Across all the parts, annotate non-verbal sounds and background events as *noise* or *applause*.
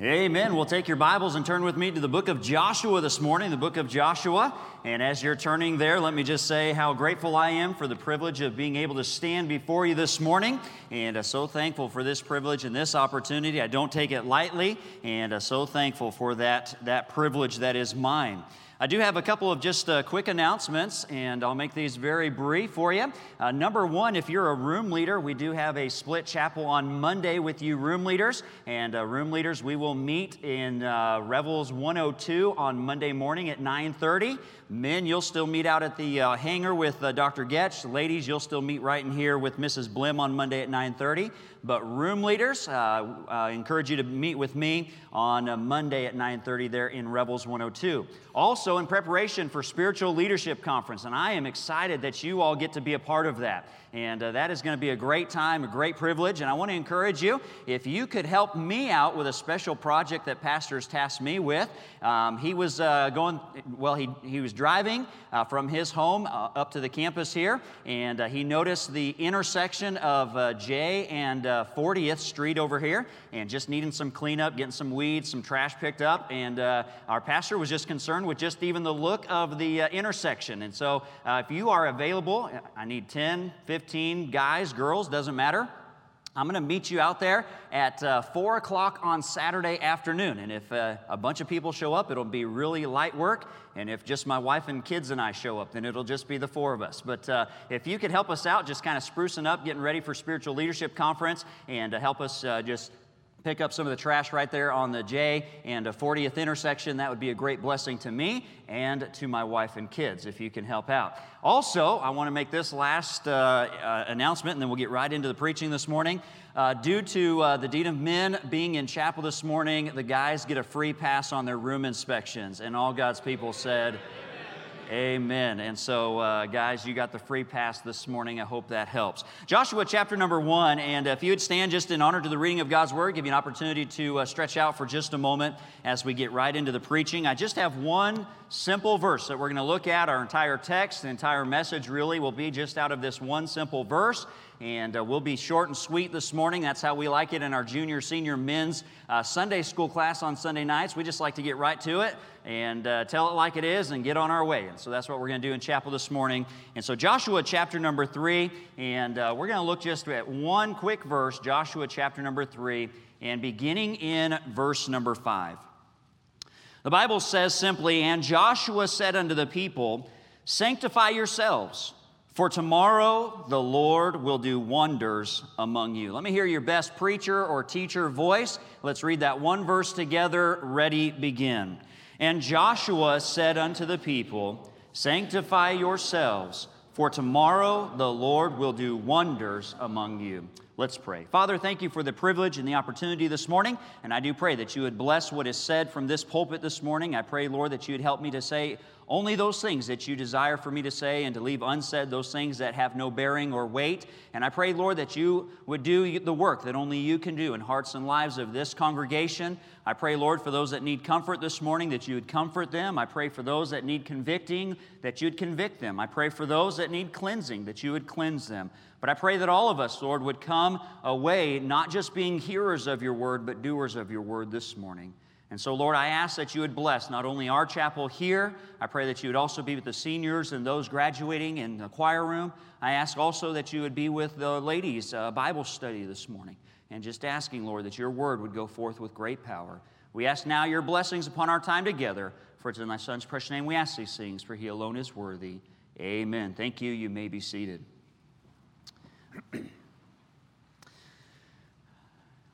Amen. We'll take your Bibles and turn with me to the book of Joshua this morning, the book of Joshua. And as you're turning there, let me just say how grateful I am for the privilege of being able to stand before you this morning. And uh, so thankful for this privilege and this opportunity. I don't take it lightly, and uh, so thankful for that, that privilege that is mine. I do have a couple of just uh, quick announcements, and I'll make these very brief for you. Uh, number one, if you're a room leader, we do have a split chapel on Monday with you room leaders. And uh, room leaders, we will meet in uh, Revels 102 on Monday morning at 9:30. Men, you'll still meet out at the uh, hangar with uh, Dr. Goetsch. Ladies, you'll still meet right in here with Mrs. Blim on Monday at 9:30. But room leaders, uh, I encourage you to meet with me on uh, Monday at 9:30 there in Revels 102. Also, in preparation for Spiritual Leadership Conference, and I am excited that you all get to be a part of that. And uh, that is going to be a great time, a great privilege. And I want to encourage you if you could help me out with a special project that Pastor's tasked me with. Um, he was uh, going, well, he, he was driving uh, from his home uh, up to the campus here, and uh, he noticed the intersection of uh, J and Uh, 40th Street over here, and just needing some cleanup, getting some weeds, some trash picked up. And uh, our pastor was just concerned with just even the look of the uh, intersection. And so if you are available, I need 10, 15, 15 guys, girls, doesn't matter. I'm going to meet you out there at uh, 4 o'clock on Saturday afternoon. And if uh, a bunch of people show up, it'll be really light work. And if just my wife and kids and I show up, then it'll just be the four of us. But uh, if you could help us out, just kind of sprucing up, getting ready for Spiritual Leadership Conference, and to help us uh, just pick up some of the trash right there on the J and a 40th intersection. That would be a great blessing to me and to my wife and kids if you can help out. Also, I want to make this last uh, uh, announcement and then we'll get right into the preaching this morning. Uh, due to uh, the Dean of Men being in chapel this morning, the guys get a free pass on their room inspections. And all God's people said, Amen. And so, uh, guys, you got the free pass this morning. I hope that helps. Joshua chapter number one. And if you would stand just in honor to the reading of God's word, give you an opportunity to uh, stretch out for just a moment as we get right into the preaching. I just have one simple verse that we're going to look at. Our entire text, the entire message really will be just out of this one simple verse. And uh, we'll be short and sweet this morning. That's how we like it in our junior, senior men's uh, Sunday school class on Sunday nights. We just like to get right to it and uh, tell it like it is and get on our way. And so that's what we're going to do in chapel this morning. And so, Joshua chapter number three, and uh, we're going to look just at one quick verse, Joshua chapter number three, and beginning in verse number five. The Bible says simply, And Joshua said unto the people, Sanctify yourselves for tomorrow the Lord will do wonders among you. Let me hear your best preacher or teacher voice. Let's read that one verse together. Ready, begin. And Joshua said unto the people, Sanctify yourselves, for tomorrow the Lord will do wonders among you. Let's pray. Father, thank you for the privilege and the opportunity this morning. And I do pray that you would bless what is said from this pulpit this morning. I pray, Lord, that you would help me to say only those things that you desire for me to say and to leave unsaid those things that have no bearing or weight. And I pray, Lord, that you would do the work that only you can do in hearts and lives of this congregation. I pray, Lord, for those that need comfort this morning, that you would comfort them. I pray for those that need convicting, that you'd convict them. I pray for those that need cleansing, that you would cleanse them. But I pray that all of us, Lord, would come away not just being hearers of your word, but doers of your word this morning. And so, Lord, I ask that you would bless not only our chapel here, I pray that you would also be with the seniors and those graduating in the choir room. I ask also that you would be with the ladies' uh, Bible study this morning. And just asking, Lord, that your word would go forth with great power. We ask now your blessings upon our time together. For it's in thy Son's precious name we ask these things, for he alone is worthy. Amen. Thank you. You may be seated. *clears throat*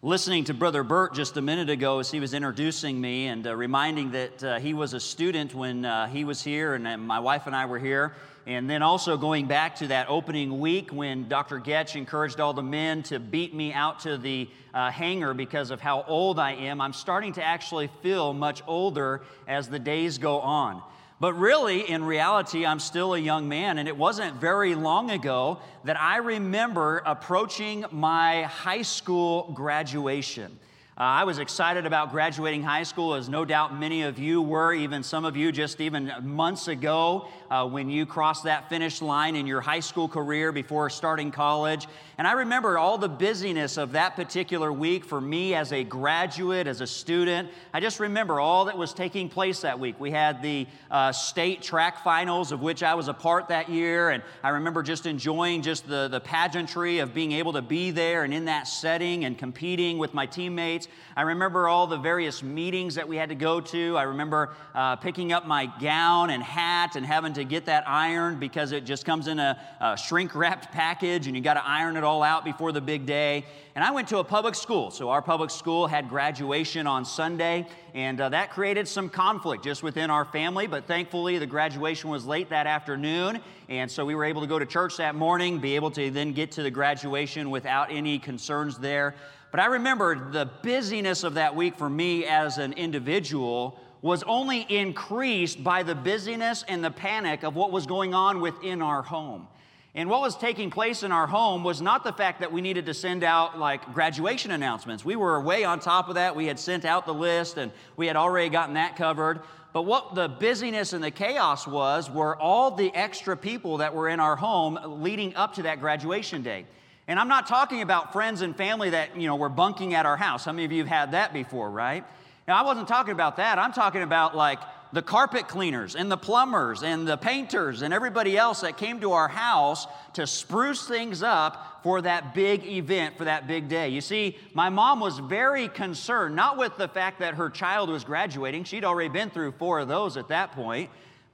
listening to Brother Burt just a minute ago as he was introducing me and uh, reminding that uh, he was a student when uh, he was here and my wife and I were here. And then also going back to that opening week when Dr. Goetsch encouraged all the men to beat me out to the uh, hangar because of how old I am, I'm starting to actually feel much older as the days go on. But really, in reality, I'm still a young man, and it wasn't very long ago that I remember approaching my high school graduation. Uh, I was excited about graduating high school, as no doubt many of you were, even some of you just even months ago uh, when you crossed that finish line in your high school career before starting college. And I remember all the busyness of that particular week for me as a graduate, as a student. I just remember all that was taking place that week. We had the uh, state track finals, of which I was a part that year, and I remember just enjoying just the, the pageantry of being able to be there and in that setting and competing with my teammates. I remember all the various meetings that we had to go to. I remember uh, picking up my gown and hat and having to get that ironed because it just comes in a, a shrink wrapped package and you got to iron it all out before the big day. And I went to a public school. So our public school had graduation on Sunday, and uh, that created some conflict just within our family. But thankfully, the graduation was late that afternoon. And so we were able to go to church that morning, be able to then get to the graduation without any concerns there. But I remember the busyness of that week for me as an individual was only increased by the busyness and the panic of what was going on within our home. And what was taking place in our home was not the fact that we needed to send out like graduation announcements. We were way on top of that. We had sent out the list and we had already gotten that covered. But what the busyness and the chaos was were all the extra people that were in our home leading up to that graduation day. And I'm not talking about friends and family that, you know, were bunking at our house. How many of you have had that before, right? Now, I wasn't talking about that. I'm talking about like the carpet cleaners and the plumbers and the painters and everybody else that came to our house to spruce things up for that big event, for that big day. You see, my mom was very concerned, not with the fact that her child was graduating, she'd already been through four of those at that point,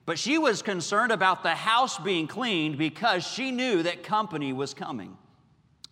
but she was concerned about the house being cleaned because she knew that company was coming.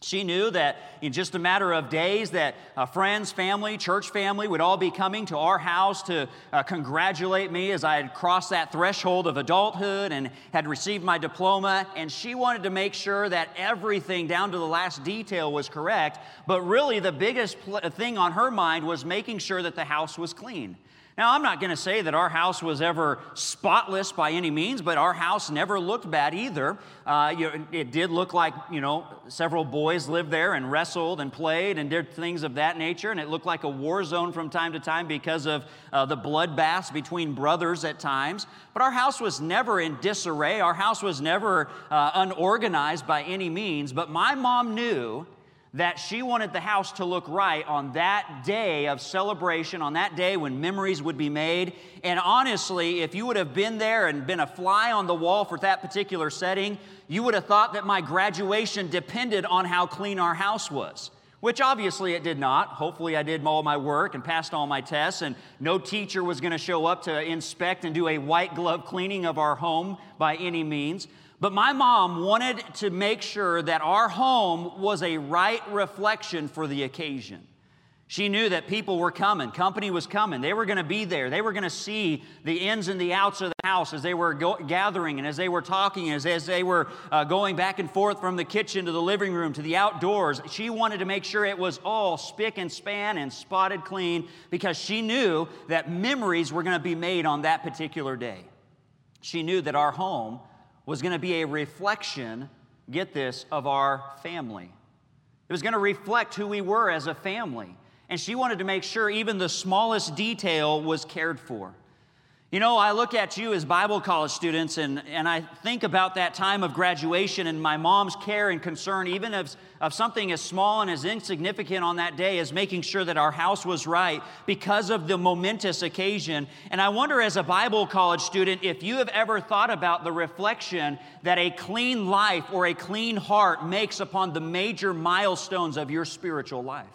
She knew that in just a matter of days that uh, friends, family, church family would all be coming to our house to uh, congratulate me as I had crossed that threshold of adulthood and had received my diploma. And she wanted to make sure that everything down to the last detail was correct. But really, the biggest pl- thing on her mind was making sure that the house was clean. Now, I'm not going to say that our house was ever spotless by any means, but our house never looked bad either. Uh, you know, it did look like, you know, several boys lived there and wrestled and played and did things of that nature, and it looked like a war zone from time to time because of uh, the bloodbaths between brothers at times. But our house was never in disarray. Our house was never uh, unorganized by any means. But my mom knew that she wanted the house to look right on that day of celebration, on that day when memories would be made. And honestly, if you would have been there and been a fly on the wall for that particular setting, you would have thought that my graduation depended on how clean our house was. Which obviously it did not. Hopefully, I did all my work and passed all my tests, and no teacher was going to show up to inspect and do a white glove cleaning of our home by any means. But my mom wanted to make sure that our home was a right reflection for the occasion. She knew that people were coming, company was coming. They were going to be there. They were going to see the ins and the outs of the house as they were go- gathering and as they were talking, as, as they were uh, going back and forth from the kitchen to the living room to the outdoors. She wanted to make sure it was all spick and span and spotted clean because she knew that memories were going to be made on that particular day. She knew that our home was going to be a reflection, get this, of our family. It was going to reflect who we were as a family. And she wanted to make sure even the smallest detail was cared for. You know, I look at you as Bible college students and, and I think about that time of graduation and my mom's care and concern, even of, of something as small and as insignificant on that day as making sure that our house was right because of the momentous occasion. And I wonder, as a Bible college student, if you have ever thought about the reflection that a clean life or a clean heart makes upon the major milestones of your spiritual life.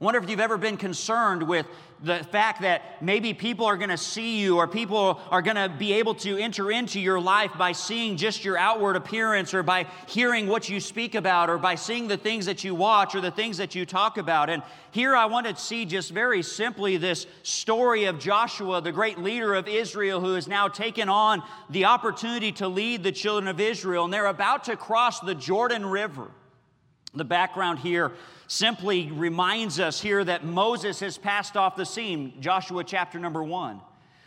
I wonder if you've ever been concerned with the fact that maybe people are going to see you or people are going to be able to enter into your life by seeing just your outward appearance or by hearing what you speak about or by seeing the things that you watch or the things that you talk about. And here I want to see just very simply this story of Joshua, the great leader of Israel, who has now taken on the opportunity to lead the children of Israel. And they're about to cross the Jordan River. The background here simply reminds us here that Moses has passed off the scene, Joshua chapter number one.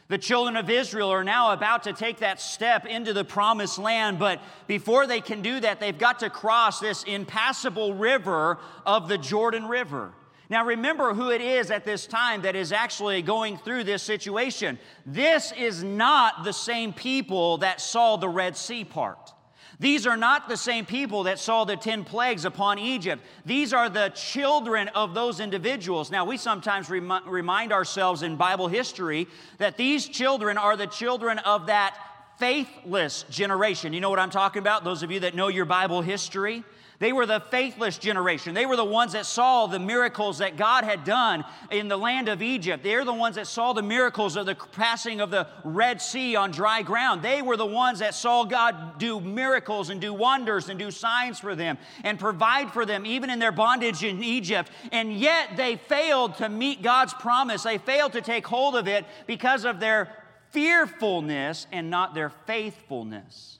The children of Israel are now about to take that step into the promised land, but before they can do that, they've got to cross this impassable river of the Jordan River. Now, remember who it is at this time that is actually going through this situation. This is not the same people that saw the Red Sea part. These are not the same people that saw the 10 plagues upon Egypt. These are the children of those individuals. Now, we sometimes rem- remind ourselves in Bible history that these children are the children of that faithless generation. You know what I'm talking about? Those of you that know your Bible history. They were the faithless generation. They were the ones that saw the miracles that God had done in the land of Egypt. They're the ones that saw the miracles of the passing of the Red Sea on dry ground. They were the ones that saw God do miracles and do wonders and do signs for them and provide for them, even in their bondage in Egypt. And yet they failed to meet God's promise. They failed to take hold of it because of their fearfulness and not their faithfulness.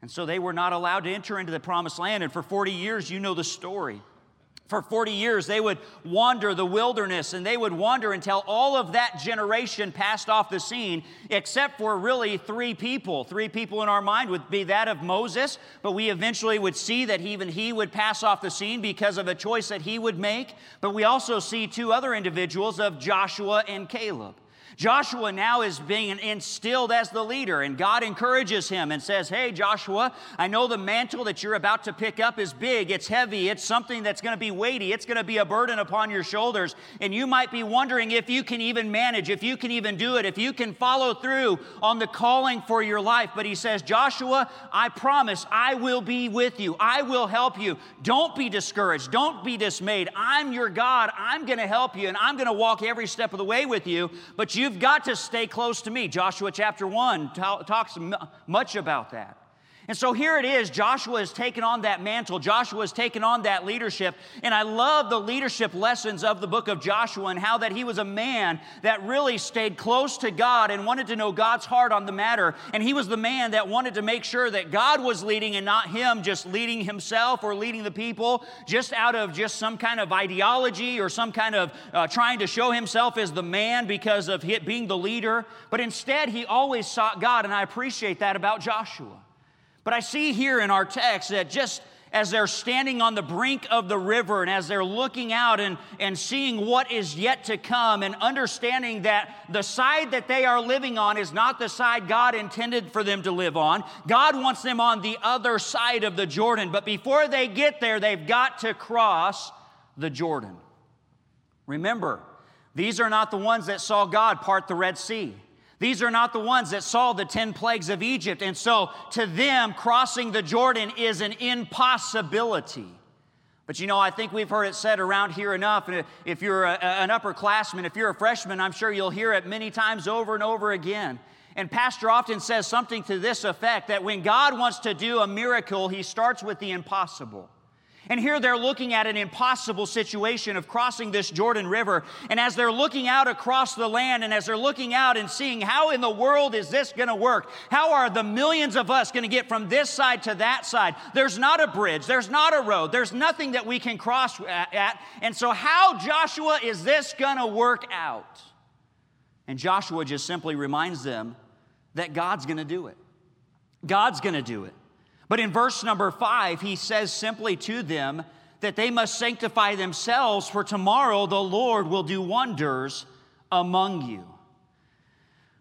And so they were not allowed to enter into the promised land. And for 40 years, you know the story. For 40 years, they would wander the wilderness and they would wander until all of that generation passed off the scene, except for really three people. Three people in our mind would be that of Moses, but we eventually would see that even he would pass off the scene because of a choice that he would make. But we also see two other individuals of Joshua and Caleb. Joshua now is being instilled as the leader, and God encourages him and says, Hey, Joshua, I know the mantle that you're about to pick up is big, it's heavy, it's something that's going to be weighty, it's going to be a burden upon your shoulders. And you might be wondering if you can even manage, if you can even do it, if you can follow through on the calling for your life. But he says, Joshua, I promise I will be with you, I will help you. Don't be discouraged, don't be dismayed. I'm your God, I'm going to help you, and I'm going to walk every step of the way with you. But you You've got to stay close to me. Joshua chapter 1 talks much about that. And so here it is. Joshua has taken on that mantle. Joshua has taken on that leadership. And I love the leadership lessons of the book of Joshua and how that he was a man that really stayed close to God and wanted to know God's heart on the matter. And he was the man that wanted to make sure that God was leading and not him just leading himself or leading the people just out of just some kind of ideology or some kind of uh, trying to show himself as the man because of being the leader. But instead, he always sought God. And I appreciate that about Joshua. But I see here in our text that just as they're standing on the brink of the river and as they're looking out and, and seeing what is yet to come and understanding that the side that they are living on is not the side God intended for them to live on. God wants them on the other side of the Jordan. But before they get there, they've got to cross the Jordan. Remember, these are not the ones that saw God part the Red Sea. These are not the ones that saw the 10 plagues of Egypt. And so to them, crossing the Jordan is an impossibility. But you know, I think we've heard it said around here enough. And if you're a, an upperclassman, if you're a freshman, I'm sure you'll hear it many times over and over again. And Pastor often says something to this effect that when God wants to do a miracle, he starts with the impossible. And here they're looking at an impossible situation of crossing this Jordan River. And as they're looking out across the land and as they're looking out and seeing how in the world is this going to work? How are the millions of us going to get from this side to that side? There's not a bridge, there's not a road, there's nothing that we can cross at. And so, how, Joshua, is this going to work out? And Joshua just simply reminds them that God's going to do it. God's going to do it. But in verse number five, he says simply to them that they must sanctify themselves, for tomorrow the Lord will do wonders among you.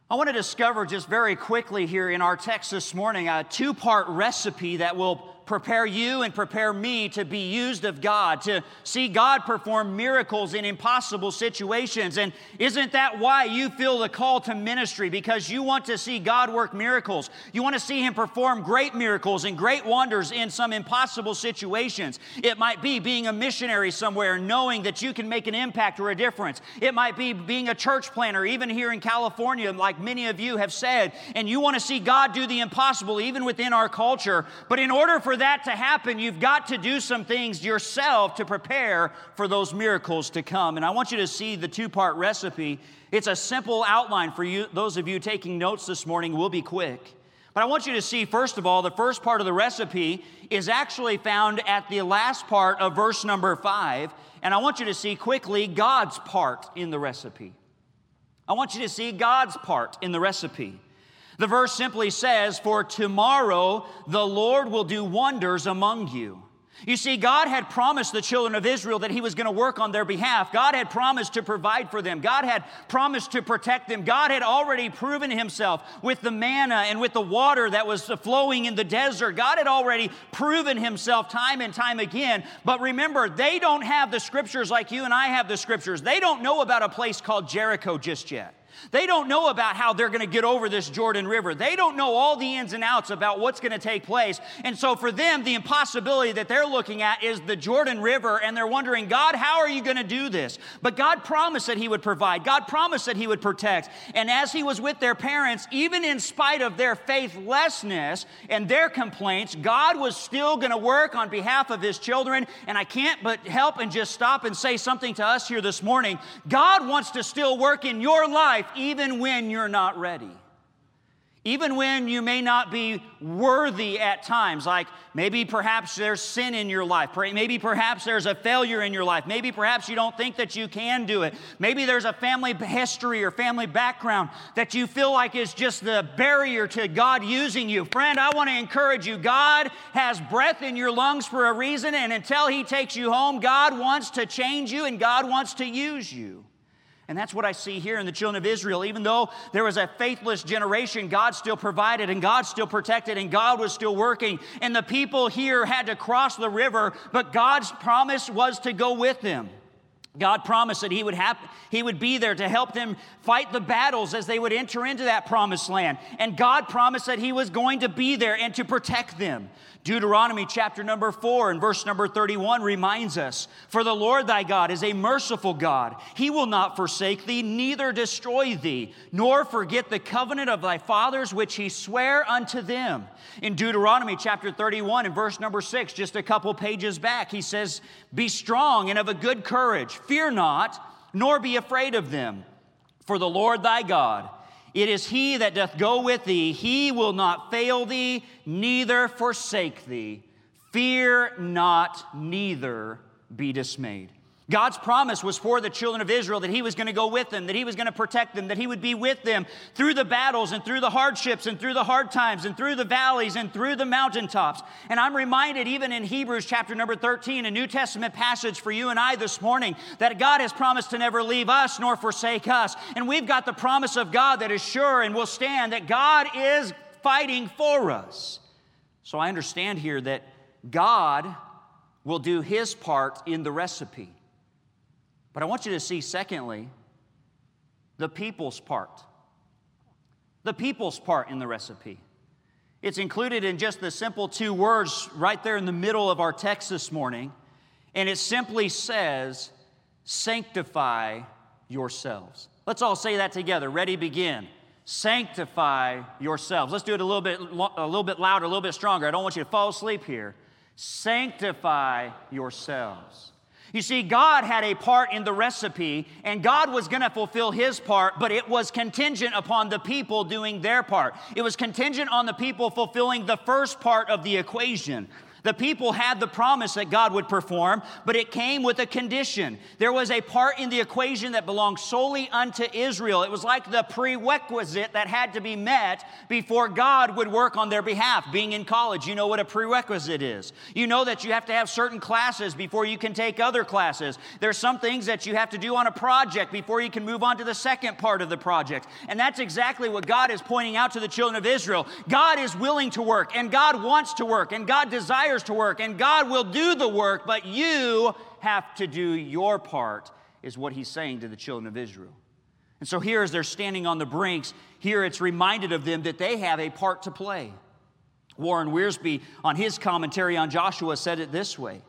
I want to discover just very quickly here in our text this morning a two part recipe that will prepare you and prepare me to be used of God, to see God perform miracles in impossible situations. And isn't that why you feel the call to ministry? Because you want to see God work miracles. You want to see Him perform great miracles and great wonders in some impossible situations. It might be being a missionary somewhere, knowing that you can make an impact or a difference. It might be being a church planner, even here in California, like many of you have said, and you want to see God do the impossible even within our culture. But in order that to happen, you've got to do some things yourself to prepare for those miracles to come. And I want you to see the two part recipe. It's a simple outline for you. Those of you taking notes this morning will be quick. But I want you to see, first of all, the first part of the recipe is actually found at the last part of verse number five. And I want you to see quickly God's part in the recipe. I want you to see God's part in the recipe. The verse simply says, For tomorrow the Lord will do wonders among you. You see, God had promised the children of Israel that He was going to work on their behalf. God had promised to provide for them. God had promised to protect them. God had already proven Himself with the manna and with the water that was flowing in the desert. God had already proven Himself time and time again. But remember, they don't have the scriptures like you and I have the scriptures. They don't know about a place called Jericho just yet. They don't know about how they're going to get over this Jordan River. They don't know all the ins and outs about what's going to take place. And so for them, the impossibility that they're looking at is the Jordan River, and they're wondering, God, how are you going to do this? But God promised that He would provide, God promised that He would protect. And as He was with their parents, even in spite of their faithlessness and their complaints, God was still going to work on behalf of His children. And I can't but help and just stop and say something to us here this morning. God wants to still work in your life even when you're not ready. Even when you may not be worthy at times, like maybe perhaps there's sin in your life, maybe perhaps there's a failure in your life, maybe perhaps you don't think that you can do it, maybe there's a family history or family background that you feel like is just the barrier to God using you. Friend, I want to encourage you God has breath in your lungs for a reason, and until He takes you home, God wants to change you and God wants to use you. And that's what I see here in the children of Israel. Even though there was a faithless generation, God still provided and God still protected and God was still working. And the people here had to cross the river, but God's promise was to go with them. God promised that he would, have, he would be there to help them fight the battles as they would enter into that promised land. And God promised that He was going to be there and to protect them. Deuteronomy chapter number 4 and verse number 31 reminds us For the Lord thy God is a merciful God. He will not forsake thee, neither destroy thee, nor forget the covenant of thy fathers which he sware unto them. In Deuteronomy chapter 31 and verse number 6, just a couple pages back, he says, Be strong and of a good courage, fear not, nor be afraid of them. For the Lord thy God, it is he that doth go with thee. He will not fail thee, neither forsake thee. Fear not, neither be dismayed. God's promise was for the children of Israel that He was going to go with them, that He was going to protect them, that He would be with them through the battles and through the hardships and through the hard times and through the valleys and through the mountaintops. And I'm reminded, even in Hebrews chapter number 13, a New Testament passage for you and I this morning, that God has promised to never leave us nor forsake us. And we've got the promise of God that is sure and will stand, that God is fighting for us. So I understand here that God will do His part in the recipe. But I want you to see, secondly, the people's part. The people's part in the recipe. It's included in just the simple two words right there in the middle of our text this morning. And it simply says, Sanctify yourselves. Let's all say that together. Ready, begin. Sanctify yourselves. Let's do it a little bit, a little bit louder, a little bit stronger. I don't want you to fall asleep here. Sanctify yourselves. You see, God had a part in the recipe, and God was going to fulfill his part, but it was contingent upon the people doing their part. It was contingent on the people fulfilling the first part of the equation. The people had the promise that God would perform, but it came with a condition. There was a part in the equation that belonged solely unto Israel. It was like the prerequisite that had to be met before God would work on their behalf. Being in college, you know what a prerequisite is. You know that you have to have certain classes before you can take other classes. There's some things that you have to do on a project before you can move on to the second part of the project. And that's exactly what God is pointing out to the children of Israel. God is willing to work, and God wants to work, and God desires to work, and God will do the work, but you have to do your part, is what he's saying to the children of Israel. And so here, as they're standing on the brinks, here it's reminded of them that they have a part to play. Warren Wiersbe, on his commentary on Joshua, said it this way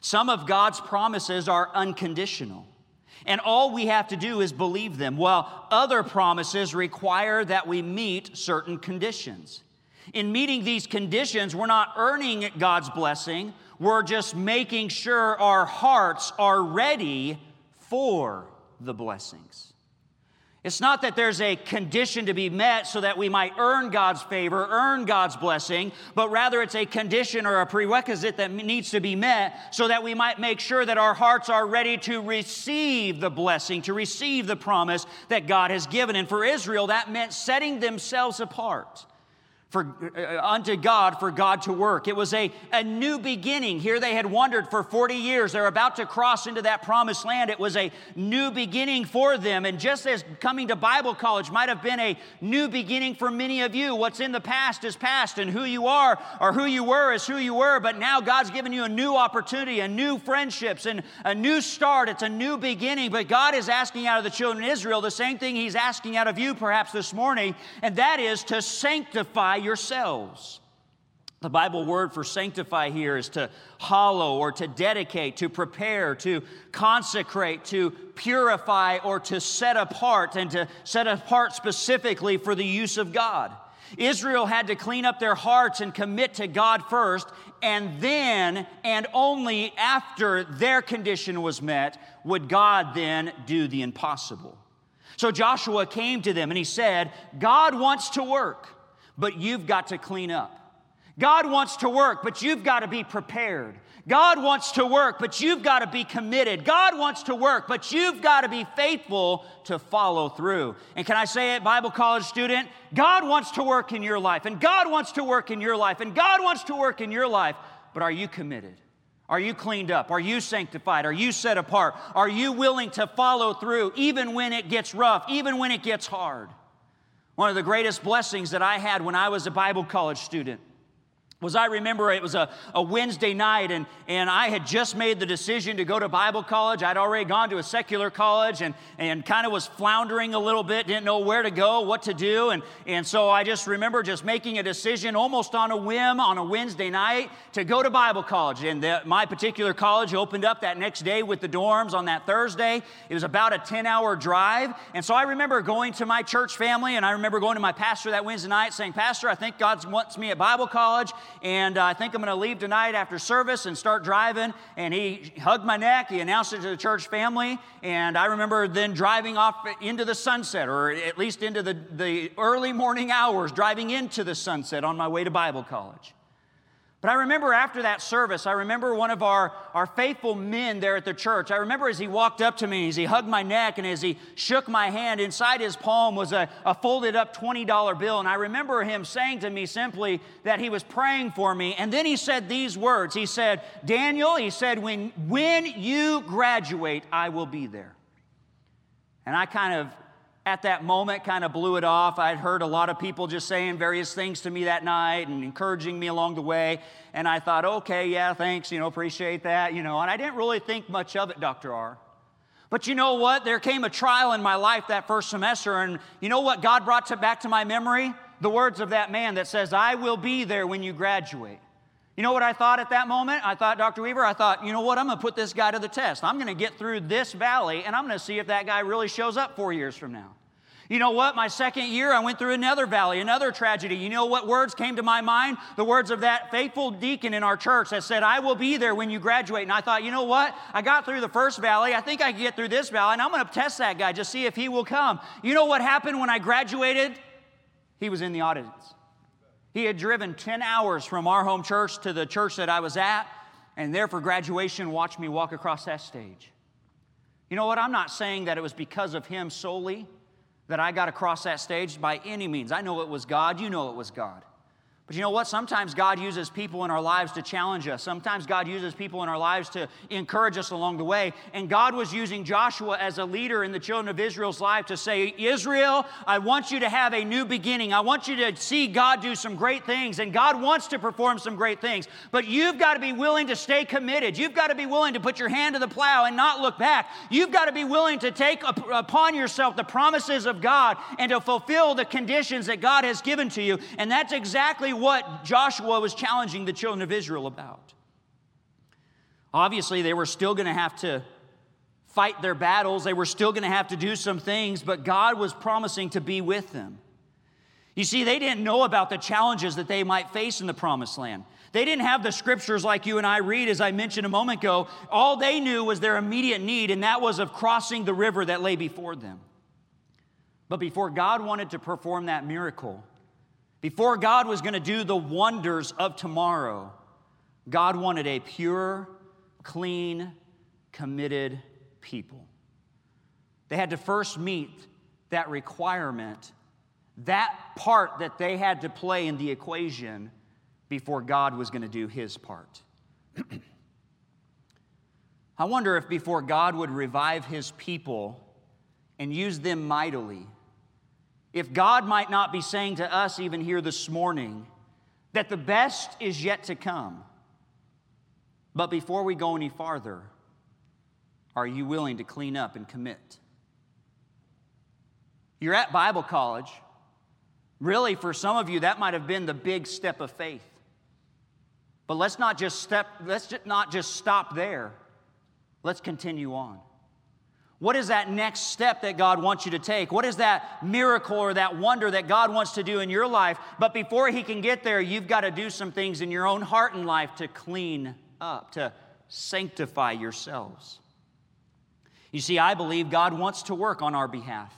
Some of God's promises are unconditional, and all we have to do is believe them, while other promises require that we meet certain conditions. In meeting these conditions, we're not earning God's blessing, we're just making sure our hearts are ready for the blessings. It's not that there's a condition to be met so that we might earn God's favor, earn God's blessing, but rather it's a condition or a prerequisite that needs to be met so that we might make sure that our hearts are ready to receive the blessing, to receive the promise that God has given. And for Israel, that meant setting themselves apart for, uh, unto God for God to work. It was a, a new beginning. Here they had wandered for 40 years. They're about to cross into that promised land. It was a new beginning for them. And just as coming to Bible college might have been a new beginning for many of you, what's in the past is past, and who you are or who you were is who you were. But now God's given you a new opportunity, a new friendships, and a new start. It's a new beginning. But God is asking out of the children of Israel the same thing He's asking out of you perhaps this morning, and that is to sanctify yourselves. The Bible word for sanctify here is to hallow or to dedicate, to prepare, to consecrate, to purify, or to set apart, and to set apart specifically for the use of God. Israel had to clean up their hearts and commit to God first, and then, and only after their condition was met, would God then do the impossible. So Joshua came to them and he said, God wants to work but you've got to clean up. God wants to work, but you've got to be prepared. God wants to work, but you've got to be committed. God wants to work, but you've got to be faithful to follow through. And can I say it, Bible college student? God wants to work in your life, and God wants to work in your life, and God wants to work in your life, but are you committed? Are you cleaned up? Are you sanctified? Are you set apart? Are you willing to follow through even when it gets rough, even when it gets hard? One of the greatest blessings that I had when I was a Bible college student was I remember it was a, a Wednesday night and, and I had just made the decision to go to Bible college. I'd already gone to a secular college and, and kind of was floundering a little bit, didn't know where to go, what to do. And, and so I just remember just making a decision almost on a whim on a Wednesday night to go to Bible college. And the, my particular college opened up that next day with the dorms on that Thursday. It was about a 10 hour drive. And so I remember going to my church family and I remember going to my pastor that Wednesday night saying, Pastor, I think God wants me at Bible college and uh, I think I'm going to leave tonight after service and start driving. And he hugged my neck. He announced it to the church family. And I remember then driving off into the sunset, or at least into the, the early morning hours, driving into the sunset on my way to Bible college. But I remember after that service, I remember one of our, our faithful men there at the church. I remember as he walked up to me, as he hugged my neck, and as he shook my hand, inside his palm was a, a folded up $20 bill. And I remember him saying to me simply that he was praying for me. And then he said these words He said, Daniel, he said, when, when you graduate, I will be there. And I kind of at that moment kind of blew it off. I'd heard a lot of people just saying various things to me that night and encouraging me along the way. And I thought, okay, yeah, thanks, you know, appreciate that, you know. And I didn't really think much of it, Dr. R. But you know what? There came a trial in my life that first semester, and you know what God brought to, back to my memory? The words of that man that says, I will be there when you graduate. You know what I thought at that moment? I thought, Dr. Weaver, I thought, you know what? I'm going to put this guy to the test. I'm going to get through this valley and I'm going to see if that guy really shows up four years from now. You know what? My second year, I went through another valley, another tragedy. You know what words came to my mind? The words of that faithful deacon in our church that said, I will be there when you graduate. And I thought, you know what? I got through the first valley. I think I can get through this valley, and I'm going to test that guy, just see if he will come. You know what happened when I graduated? He was in the audience. He had driven 10 hours from our home church to the church that I was at, and there for graduation watched me walk across that stage. You know what? I'm not saying that it was because of him solely that I got across that stage by any means. I know it was God, you know it was God. But you know what? Sometimes God uses people in our lives to challenge us. Sometimes God uses people in our lives to encourage us along the way. And God was using Joshua as a leader in the children of Israel's life to say, Israel, I want you to have a new beginning. I want you to see God do some great things. And God wants to perform some great things. But you've got to be willing to stay committed. You've got to be willing to put your hand to the plow and not look back. You've got to be willing to take upon yourself the promises of God and to fulfill the conditions that God has given to you. And that's exactly what Joshua was challenging the children of Israel about. Obviously, they were still going to have to fight their battles, they were still going to have to do some things, but God was promising to be with them. You see, they didn't know about the challenges that they might face in the promised land. They didn't have the scriptures like you and I read, as I mentioned a moment ago. All they knew was their immediate need, and that was of crossing the river that lay before them. But before God wanted to perform that miracle, before God was going to do the wonders of tomorrow, God wanted a pure, clean, committed people. They had to first meet that requirement that part that they had to play in the equation before God was going to do his part. *clears throat* I wonder if before God would revive his people and use them mightily, if God might not be saying to us, even here this morning, that the best is yet to come. But before we go any farther, are you willing to clean up and commit? You're at Bible college. Really, for some of you, that might have been the big step of faith. But let's not just step, let's not just stop there. Let's continue on. What is that next step that God wants you to take? What is that miracle or that wonder that God wants to do in your life? But before He can get there, you've got to do some things in your own heart and life to clean up, to sanctify yourselves. You see, I believe God wants to work on our behalf.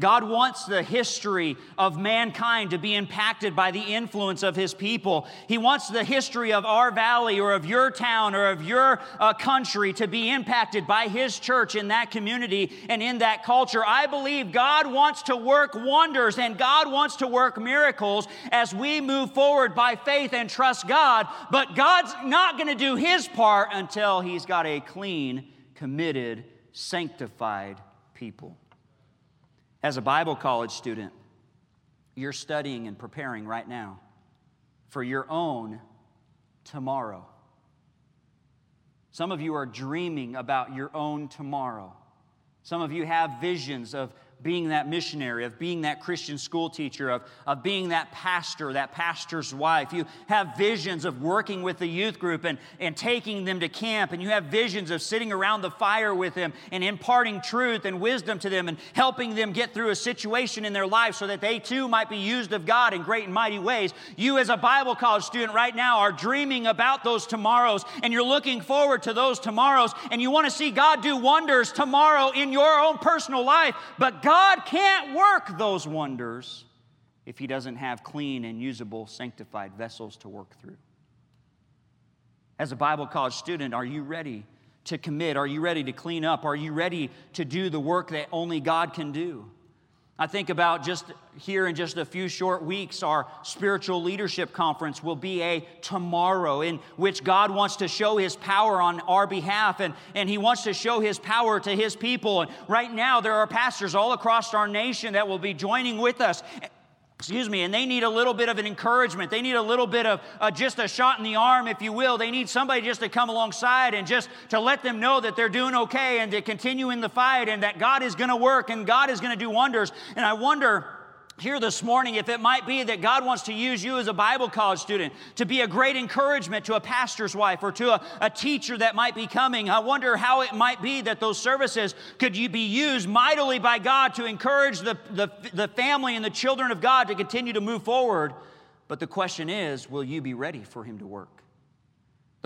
God wants the history of mankind to be impacted by the influence of His people. He wants the history of our valley or of your town or of your uh, country to be impacted by His church in that community and in that culture. I believe God wants to work wonders and God wants to work miracles as we move forward by faith and trust God. But God's not going to do His part until He's got a clean, committed, sanctified people. As a Bible college student, you're studying and preparing right now for your own tomorrow. Some of you are dreaming about your own tomorrow. Some of you have visions of being that missionary, of being that Christian school teacher, of, of being that pastor, that pastor's wife. You have visions of working with the youth group and, and taking them to camp, and you have visions of sitting around the fire with them and imparting truth and wisdom to them and helping them get through a situation in their life so that they too might be used of God in great and mighty ways. You, as a Bible college student right now, are dreaming about those tomorrows and you're looking forward to those tomorrows and you want to see God do wonders tomorrow in your own personal life. But God can't work those wonders if He doesn't have clean and usable, sanctified vessels to work through. As a Bible college student, are you ready to commit? Are you ready to clean up? Are you ready to do the work that only God can do? I think about just here in just a few short weeks, our spiritual leadership conference will be a tomorrow in which God wants to show his power on our behalf and, and he wants to show his power to his people. And right now, there are pastors all across our nation that will be joining with us excuse me, and they need a little bit of an encouragement. They need a little bit of uh, just a shot in the arm, if you will. They need somebody just to come alongside and just to let them know that they're doing okay and to continue in the fight and that God is going to work and God is going to do wonders. And I wonder here this morning if it might be that God wants to use you as a Bible college student to be a great encouragement to a pastor's wife or to a, a, teacher that might be coming. I wonder how it might be that those services could you be used mightily by God to encourage the, the, the family and the children of God to continue to move forward. But the question is will you be ready for Him to work?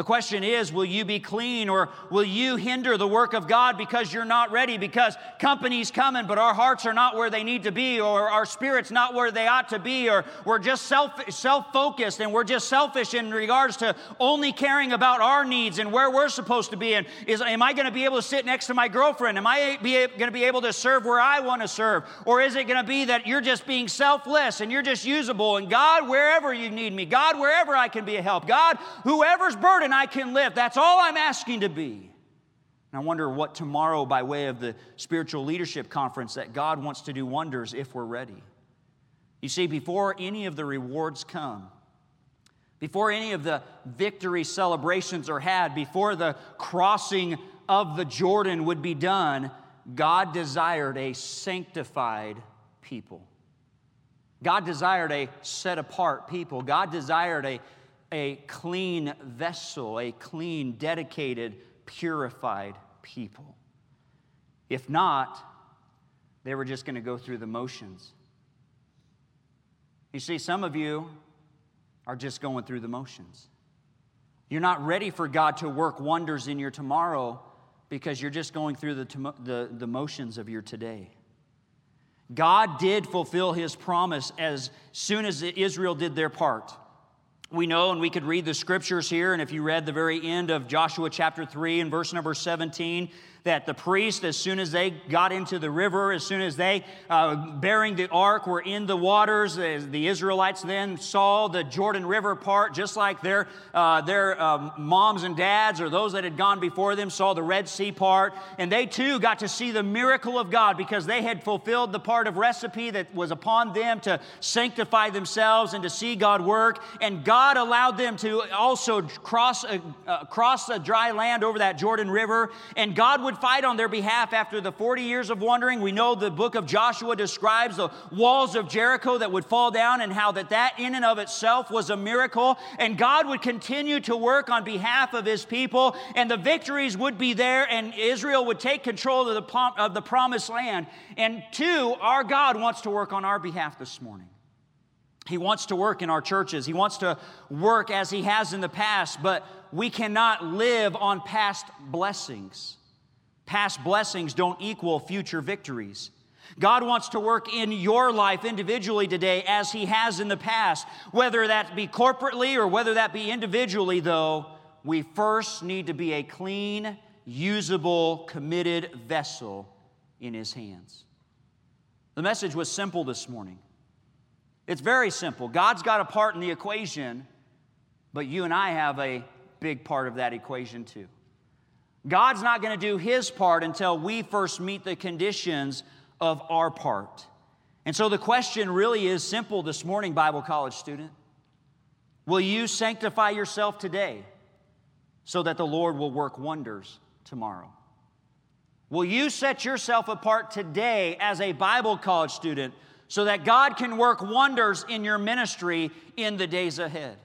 The question is, will you be clean or will you hinder the work of God because you're not ready? Because company's coming, but our hearts are not where they need to be, or our spirit's not where they ought to be, or we're just self focused and we're just selfish in regards to only caring about our needs and where we're supposed to be. And is am I going to be able to sit next to my girlfriend? Am I going to be able to serve where I want to serve, or is it going to be that you're just being selfless and you're just usable? And God, wherever you need me, God, wherever I can be a help, God, whoever's burdened and I can live. That's all I'm asking to be. And I wonder what tomorrow, by way of the spiritual leadership conference, that God wants to do wonders if we're ready. You see, before any of the rewards come, before any of the victory celebrations are had, before the crossing of the Jordan would be done, God desired a sanctified people. God desired a set apart people. God desired a a clean vessel, a clean, dedicated, purified people. If not, they were just going to go through the motions. You see, some of you are just going through the motions. You're not ready for God to work wonders in your tomorrow because you're just going through the, the, the motions of your today. God did fulfill his promise as soon as Israel did their part we know, and we could read the scriptures here, and if you read the very end of Joshua chapter 3 and verse number 17, that the priests, as soon as they got into the river, as soon as they, uh, bearing the ark, were in the waters, the Israelites then saw the Jordan River part, just like their, uh, their um, moms and dads or those that had gone before them saw the Red Sea part. And they too got to see the miracle of God because they had fulfilled the part of recipe that was upon them to sanctify themselves and to see God work. And God allowed them to also cross a, uh, cross a dry land over that Jordan River. And God would would fight on their behalf after the 40 years of wandering. We know the book of Joshua describes the walls of Jericho that would fall down and how that that in and of itself was a miracle. And God would continue to work on behalf of his people and the victories would be there and Israel would take control of the, of the promised land. And two, our God wants to work on our behalf this morning. He wants to work in our churches. He wants to work as He has in the past, but we cannot live on past blessings. Past blessings don't equal future victories. God wants to work in your life individually today as He has in the past. Whether that be corporately or whether that be individually, though, we first need to be a clean, usable, committed vessel in His hands. The message was simple this morning. It's very simple. God's got a part in the equation, but you and I have a big part of that equation too. God's not going to do his part until we first meet the conditions of our part. And so the question really is simple this morning, Bible college student. Will you sanctify yourself today so that the Lord will work wonders tomorrow? Will you set yourself apart today as a Bible college student so that God can work wonders in your ministry in the days ahead?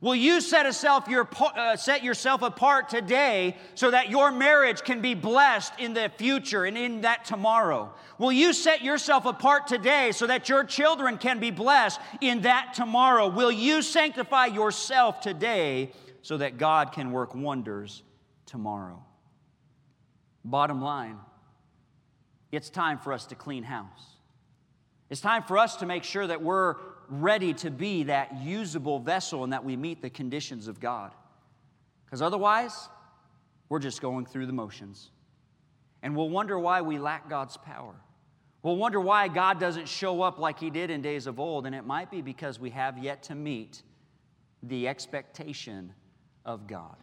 Will you set, yourself, your, uh, set yourself apart today so that your marriage can be blessed in the future and in that tomorrow? Will you set yourself apart today so that your children can be blessed in that tomorrow? Will you sanctify yourself today so that God can work wonders tomorrow? Bottom line, it's time for us to clean house. It's time for us to make sure that we're ready to be that usable vessel and that we meet the conditions of God. Because otherwise, we're just going through the motions. And we'll wonder why we lack God's power. We'll wonder why God doesn't show up like He did in days of old. And it might be because we have yet to meet the expectation of God.